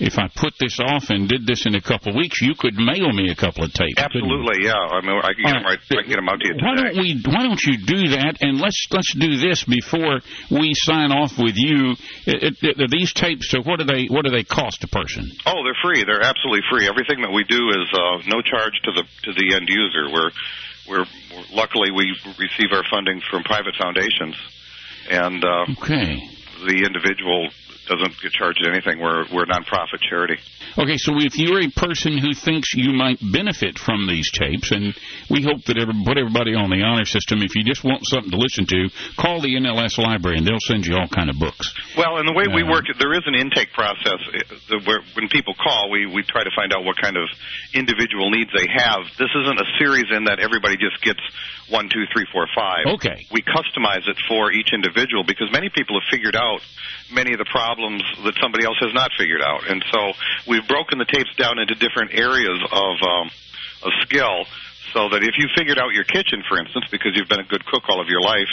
if I put this off and did this in a couple of weeks, you could mail me a couple of tapes. Absolutely, yeah. I mean, I can get them right. I can get them out to you Why don't we? Why don't you do that? And let's let's do this before we sign off with you. It, it, it- these tapes. So what do they? What do they cost a person? Oh, they're free. They're absolutely free. Everything that we do is uh, no charge to the to the end user. We're we're luckily we receive our funding from private foundations, and uh, Okay. the individual doesn't get charged anything. We're we're a nonprofit charity. Okay, so if you're a person who thinks you might benefit from these tapes, and we hope that every, put everybody on the honor system, if you just want something to listen to, call the NLS library and they'll send you all kind of books. Well, and the way we Uh, work, there is an intake process uh, where when people call, we, we try to find out what kind of individual needs they have. This isn't a series in that everybody just gets one, two, three, four, five. Okay. We customize it for each individual because many people have figured out many of the problems that somebody else has not figured out. And so we've broken the tapes down into different areas of, um, of skill so that if you figured out your kitchen, for instance, because you've been a good cook all of your life,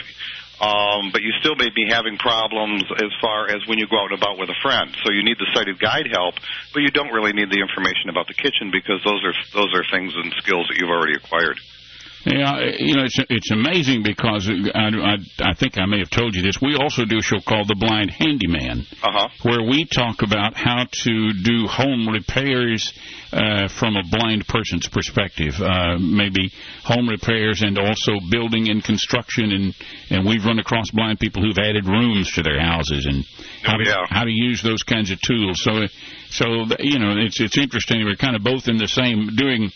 um, but you still may be having problems as far as when you go out and about with a friend. So you need the sighted guide help, but you don't really need the information about the kitchen because those are those are things and skills that you've already acquired. Yeah, you know, it's it's amazing because I, I, I think I may have told you this. We also do a show called The Blind Handyman, Uh huh. where we talk about how to do home repairs uh, from a blind person's perspective. Uh, maybe home repairs and also building and construction, and and we've run across blind people who've added rooms to their houses and how, to, yeah. how to use those kinds of tools. So so you know, it's it's interesting. We're kind of both in the same doing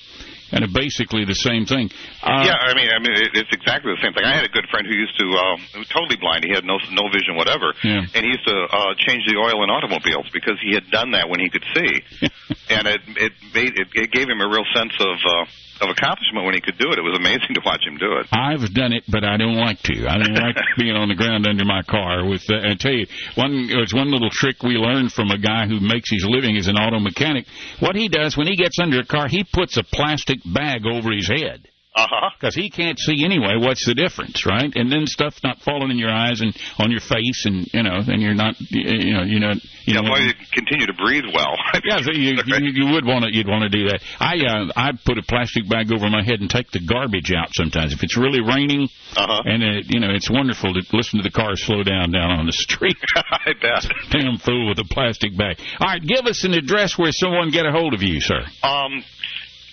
and are basically the same thing. Uh, yeah, I mean, I mean, it, it's exactly the same thing. I had a good friend who used to, um, who was totally blind. He had no no vision whatever, Yeah. and he used to uh, change the oil in automobiles because he had done that when he could see, and it it made it, it gave him a real sense of uh, of accomplishment when he could do it. It was amazing to watch him do it. I've done it, but I don't like to. I don't like being on the ground under my car. With uh, I tell you, one there's one little trick we learned from a guy who makes his living as an auto mechanic. What he does when he gets under a car, he puts a plastic bag over his head. Uh huh. Because he can't see anyway. What's the difference, right? And then stuff's not falling in your eyes and on your face, and you know, and you're not, you know, you're not, you Yeah, know. well, you continue to breathe well. Yeah, so you, you you would want to you'd want to do that. I uh, I put a plastic bag over my head and take the garbage out sometimes if it's really raining, Uh-huh. and it, you know it's wonderful to listen to the cars slow down down on the street. I bet. Damn fool with a plastic bag. All right, give us an address where someone get a hold of you, sir. Um,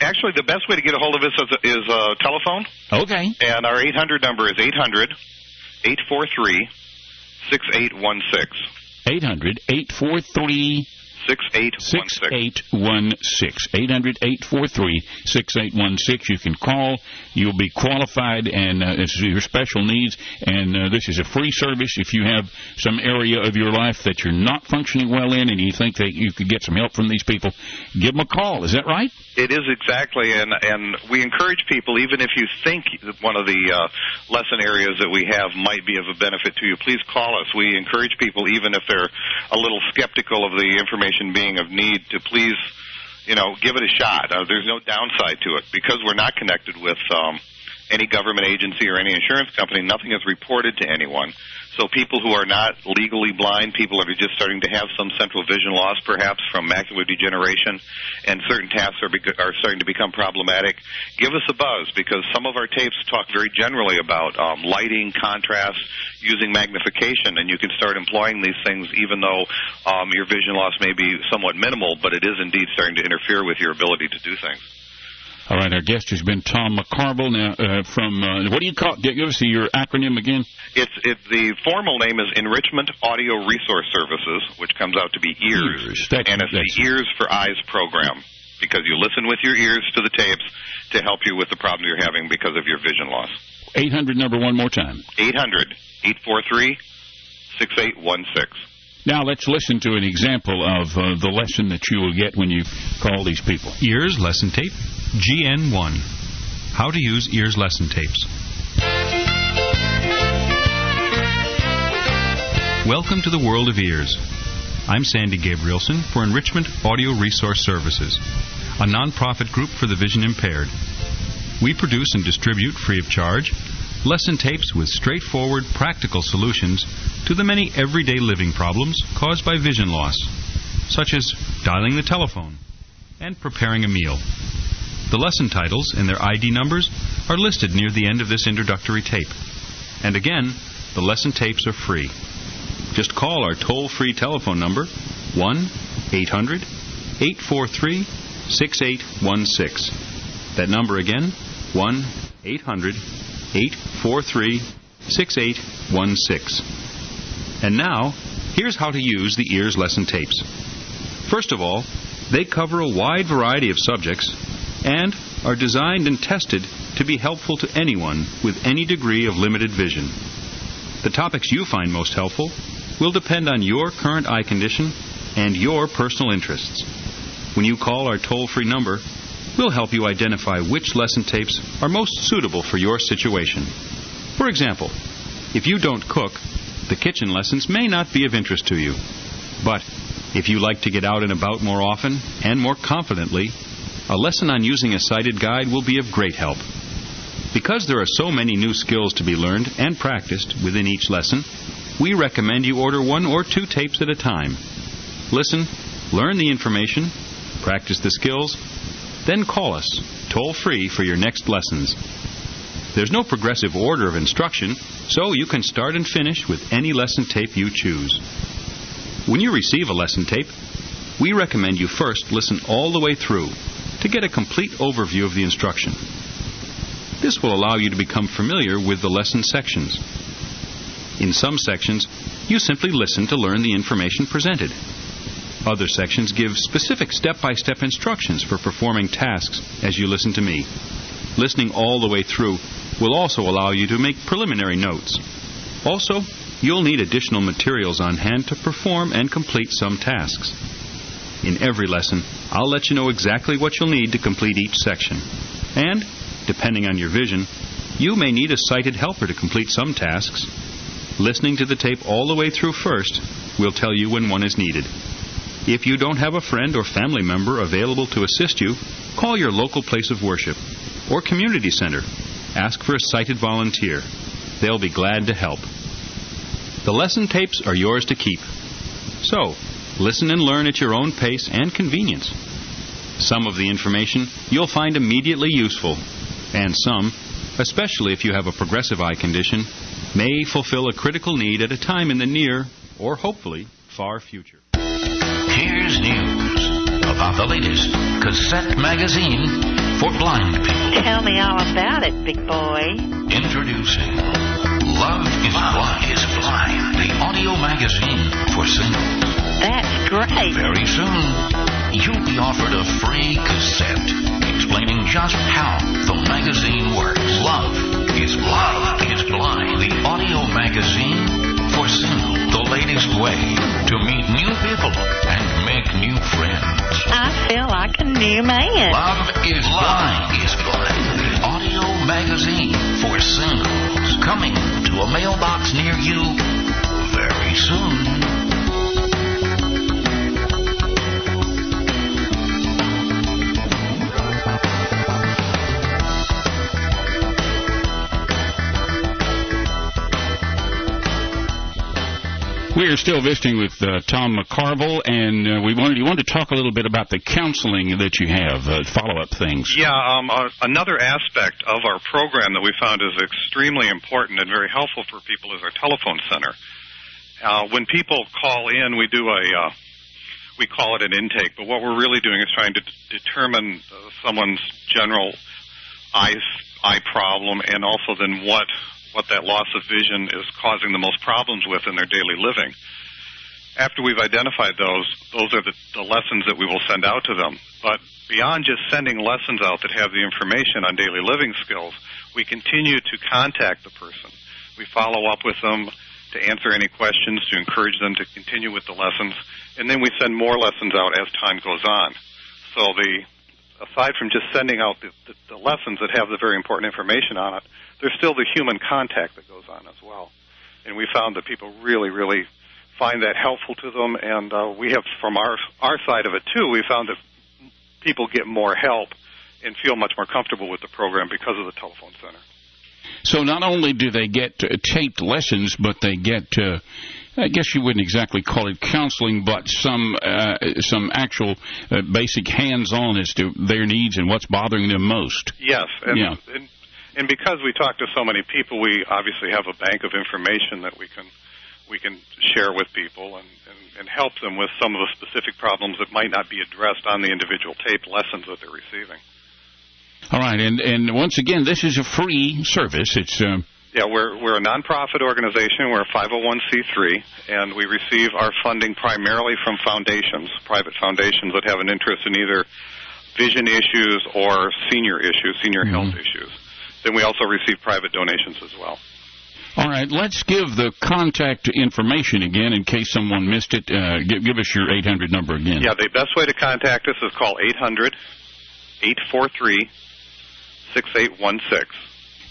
actually, the best way to get a hold of us is, is uh, telephone, Okay. and our 800 number is 800 843 6816. 800 843 6816. 6816. 800-843-6816. You can call. You'll be qualified, and uh, is your special needs. And uh, this is a free service. If you have some area of your life that you're not functioning well in, and you think that you could get some help from these people, give them a call. Is that right? It is exactly, and and we encourage people, even if you think one of the uh, lesson areas that we have might be of a benefit to you, please call us. We encourage people, even if they're a little skeptical of the information being of need, to please, you know, give it a shot. Uh, there's no downside to it because we're not connected with um, any government agency or any insurance company. Nothing is reported to anyone. So people who are not legally blind, people that are just starting to have some central vision loss, perhaps from macular degeneration, and certain tasks are, bec- are starting to become problematic, give us a buzz because some of our tapes talk very generally about um, lighting, contrast, using magnification, and you can start employing these things even though um, your vision loss may be somewhat minimal, but it is indeed starting to interfere with your ability to do things. All right. Our guest has been Tom McCarville. Now, uh, from uh, what do you call? Give us your acronym again. It's it, the formal name is Enrichment Audio Resource Services, which comes out to be EARS, EARS. That's- and it's the Ears for Eyes program because you listen with your ears to the tapes to help you with the problem you're having because of your vision loss. 800 number one more time. 800 843 6816. Now let's listen to an example of uh, the lesson that you will get when you call these people. Ears Lesson Tape GN1 How to use ears lesson tapes. Welcome to the world of ears. I'm Sandy Gabrielson for Enrichment Audio Resource Services, a nonprofit group for the vision impaired. We produce and distribute free of charge lesson tapes with straightforward, practical solutions to the many everyday living problems caused by vision loss, such as dialing the telephone and preparing a meal. The lesson titles and their ID numbers are listed near the end of this introductory tape. And again, the lesson tapes are free. Just call our toll free telephone number 1 800 843 6816. That number again 1 800 843 6816. And now, here's how to use the ears lesson tapes. First of all, they cover a wide variety of subjects and are designed and tested to be helpful to anyone with any degree of limited vision. The topics you find most helpful will depend on your current eye condition and your personal interests. When you call our toll free number, we'll help you identify which lesson tapes are most suitable for your situation. For example, if you don't cook, the kitchen lessons may not be of interest to you. But if you like to get out and about more often and more confidently, a lesson on using a sighted guide will be of great help. Because there are so many new skills to be learned and practiced within each lesson, we recommend you order one or two tapes at a time. Listen, learn the information, practice the skills, then call us toll free for your next lessons. There's no progressive order of instruction, so you can start and finish with any lesson tape you choose. When you receive a lesson tape, we recommend you first listen all the way through to get a complete overview of the instruction. This will allow you to become familiar with the lesson sections. In some sections, you simply listen to learn the information presented. Other sections give specific step by step instructions for performing tasks as you listen to me. Listening all the way through will also allow you to make preliminary notes. Also, you'll need additional materials on hand to perform and complete some tasks. In every lesson, I'll let you know exactly what you'll need to complete each section. And, depending on your vision, you may need a sighted helper to complete some tasks. Listening to the tape all the way through first will tell you when one is needed. If you don't have a friend or family member available to assist you, call your local place of worship or community center. Ask for a sighted volunteer. They'll be glad to help. The lesson tapes are yours to keep. So, listen and learn at your own pace and convenience. Some of the information you'll find immediately useful, and some, especially if you have a progressive eye condition, may fulfill a critical need at a time in the near, or hopefully, far future. Here's news about the latest cassette magazine for blind people. Tell me all about it, big boy. Introducing Love is Blind. is Blind, the audio magazine for singles. That's great. Very soon, you'll be offered a free cassette explaining just how the magazine works. Love is Love is Blind, the audio magazine for singles. The latest way to meet new people make new friends. I feel like a new man. Love is Blind is Blind, audio magazine for singles. Coming to a mailbox near you very soon. We are still visiting with uh, Tom McCarville, and uh, we wanted you wanted to talk a little bit about the counseling that you have, uh, follow up things. Yeah, um, uh, another aspect of our program that we found is extremely important and very helpful for people is our telephone center. Uh, when people call in, we do a uh, we call it an intake, but what we're really doing is trying to d- determine someone's general eye eye problem and also then what what that loss of vision is causing the most problems with in their daily living. After we've identified those, those are the, the lessons that we will send out to them. But beyond just sending lessons out that have the information on daily living skills, we continue to contact the person. We follow up with them to answer any questions, to encourage them to continue with the lessons, and then we send more lessons out as time goes on. So the aside from just sending out the, the, the lessons that have the very important information on it, there's still the human contact that goes on as well. And we found that people really, really find that helpful to them, and uh, we have from our our side of it too. We found that people get more help and feel much more comfortable with the program because of the telephone center. So not only do they get uh, taped lessons, but they get. Uh, I guess you wouldn't exactly call it counseling, but some uh, some actual uh, basic hands-on as to their needs and what's bothering them most. Yes, and, Yeah. and and because we talk to so many people, we obviously have a bank of information that we can we can share with people and, and, and help them with some of the specific problems that might not be addressed on the individual tape lessons that they're receiving. All right, and and once again, this is a free service. It's uh, Yeah, we're we're a nonprofit organization. We're a 501c3, and we receive our funding primarily from foundations, private foundations that have an interest in either vision issues or senior issues, senior health issues. Then we also receive private donations as well. all right. Let's give the contact information again in case someone missed it. Uh, give, give us your 800 number again. Yeah, the best way to contact us is call 800 843 6816.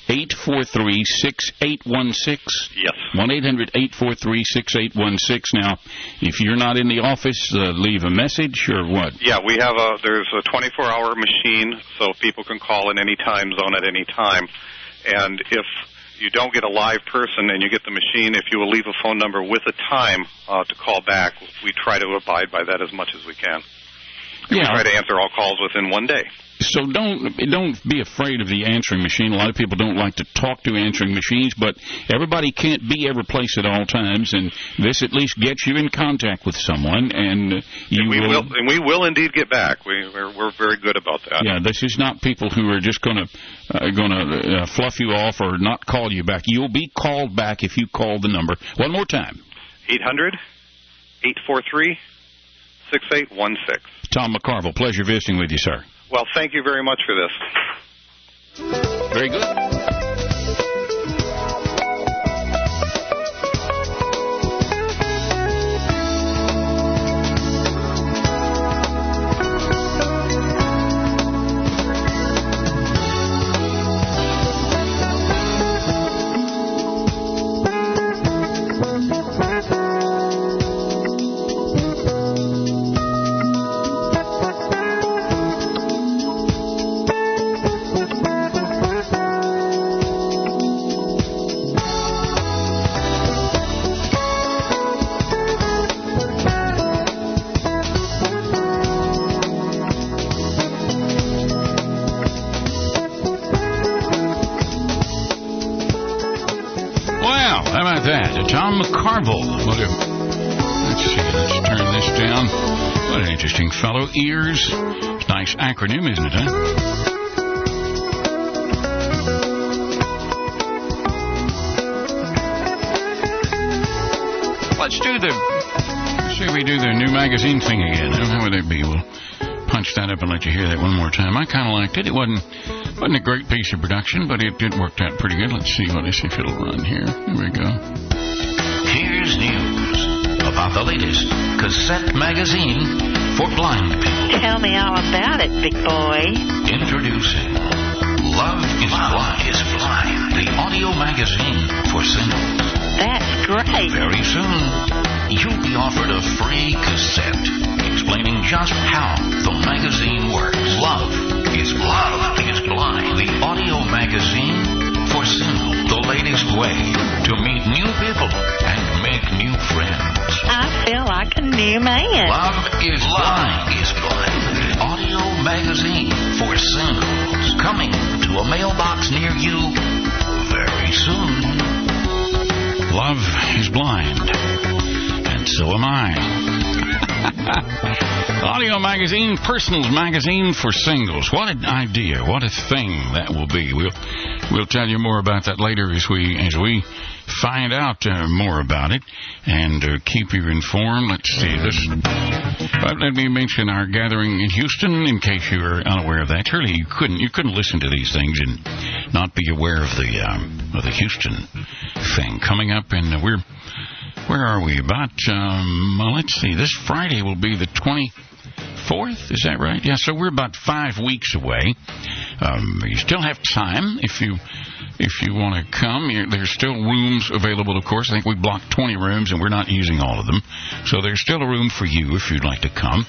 843-6816. Yes. 1-800-843-6816. Now, if you're not in the office, uh, leave a message or what? Yeah, we have a there's a 24-hour machine, so people can call in any time zone at any time. And if you don't get a live person and you get the machine, if you will leave a phone number with a time uh, to call back, we try to abide by that as much as we can. And Yeah. We try to answer all calls within one day. So don't don't be afraid of the answering machine. A lot of people don't like to talk to answering machines, but everybody can't be every place at all times, and this at least gets you in contact with someone, and you and we will. will, and we will indeed get back. We we're, we're very good about that. Yeah, this is not people who are just going to uh, going to uh, fluff you off or not call you back. You'll be called back if you call the number one more time. 800 843 6816. Tom McCarville, pleasure visiting with you, sir. Well, thank you very much for this. Very good. Ears. Nice acronym, isn't it, huh? Let's do the. If we do the new magazine thing again. How would that be? We'll punch that up and let you hear that one more time. I kind of liked it. It wasn't wasn't a great piece of production, but it did work out pretty good. Let's see what if it'll run here. Here we go. Here's news about the latest cassette magazine for blind people. Tell me all about it, big boy. Introducing Love is Blind, is Blind, the audio magazine for singles. That's great. Very soon, you'll be offered a free cassette explaining just how the magazine works. Love is Love is Blind, the audio magazine for singles. The latest way to meet new people and make new friends. I feel like a new man. Love is Blind is Blind, audio magazine for singles. Coming to a mailbox near you very soon. Love is blind, and so am I. Audio magazine, personals magazine for singles. What an idea! What a thing that will be. We'll we'll tell you more about that later as we as we find out uh, more about it and uh, keep you informed. Let's see this. But let me mention our gathering in Houston in case you are unaware of that. Surely you couldn't you couldn't listen to these things and not be aware of the um, of the Houston thing coming up, and we're where are we? About um, well, let's see. This Friday will be the twenty fourth. Is that right? Yeah. So we're about five weeks away. Um, you still have time if you if you want to come. There's still rooms available. Of course, I think we blocked twenty rooms and we're not using all of them. So there's still a room for you if you'd like to come.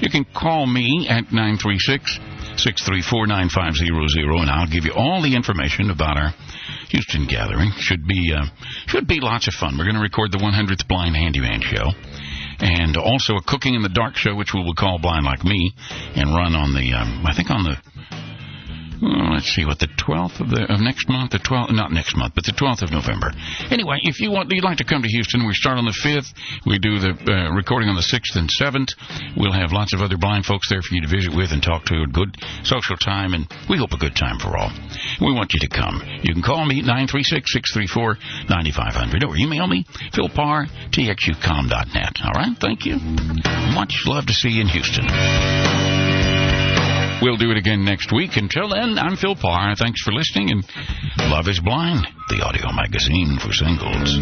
You can call me at nine three six. 634-9500 and I'll give you all the information about our Houston gathering. Should be uh, should be lots of fun. We're going to record the 100th Blind Handyman show and also a Cooking in the Dark show, which we will call Blind Like Me, and run on the, um, I think on the, well, let's see, what the 12th of the of next month, the 12th, not next month, but the 12th of November. Anyway, if you want, you'd like to come to Houston, we start on the 5th. We do the uh, recording on the 6th and 7th. We'll have lots of other blind folks there for you to visit with and talk to. A good social time, and we hope a good time for all. We want you to come. You can call me 936-634-9500 or email me, Phil Parr, txucom.net. All right, thank you. Much love to see you in Houston. We'll do it again next week. Until then, I'm Phil Parr. Thanks for listening. And Love is Blind, the audio magazine for singles.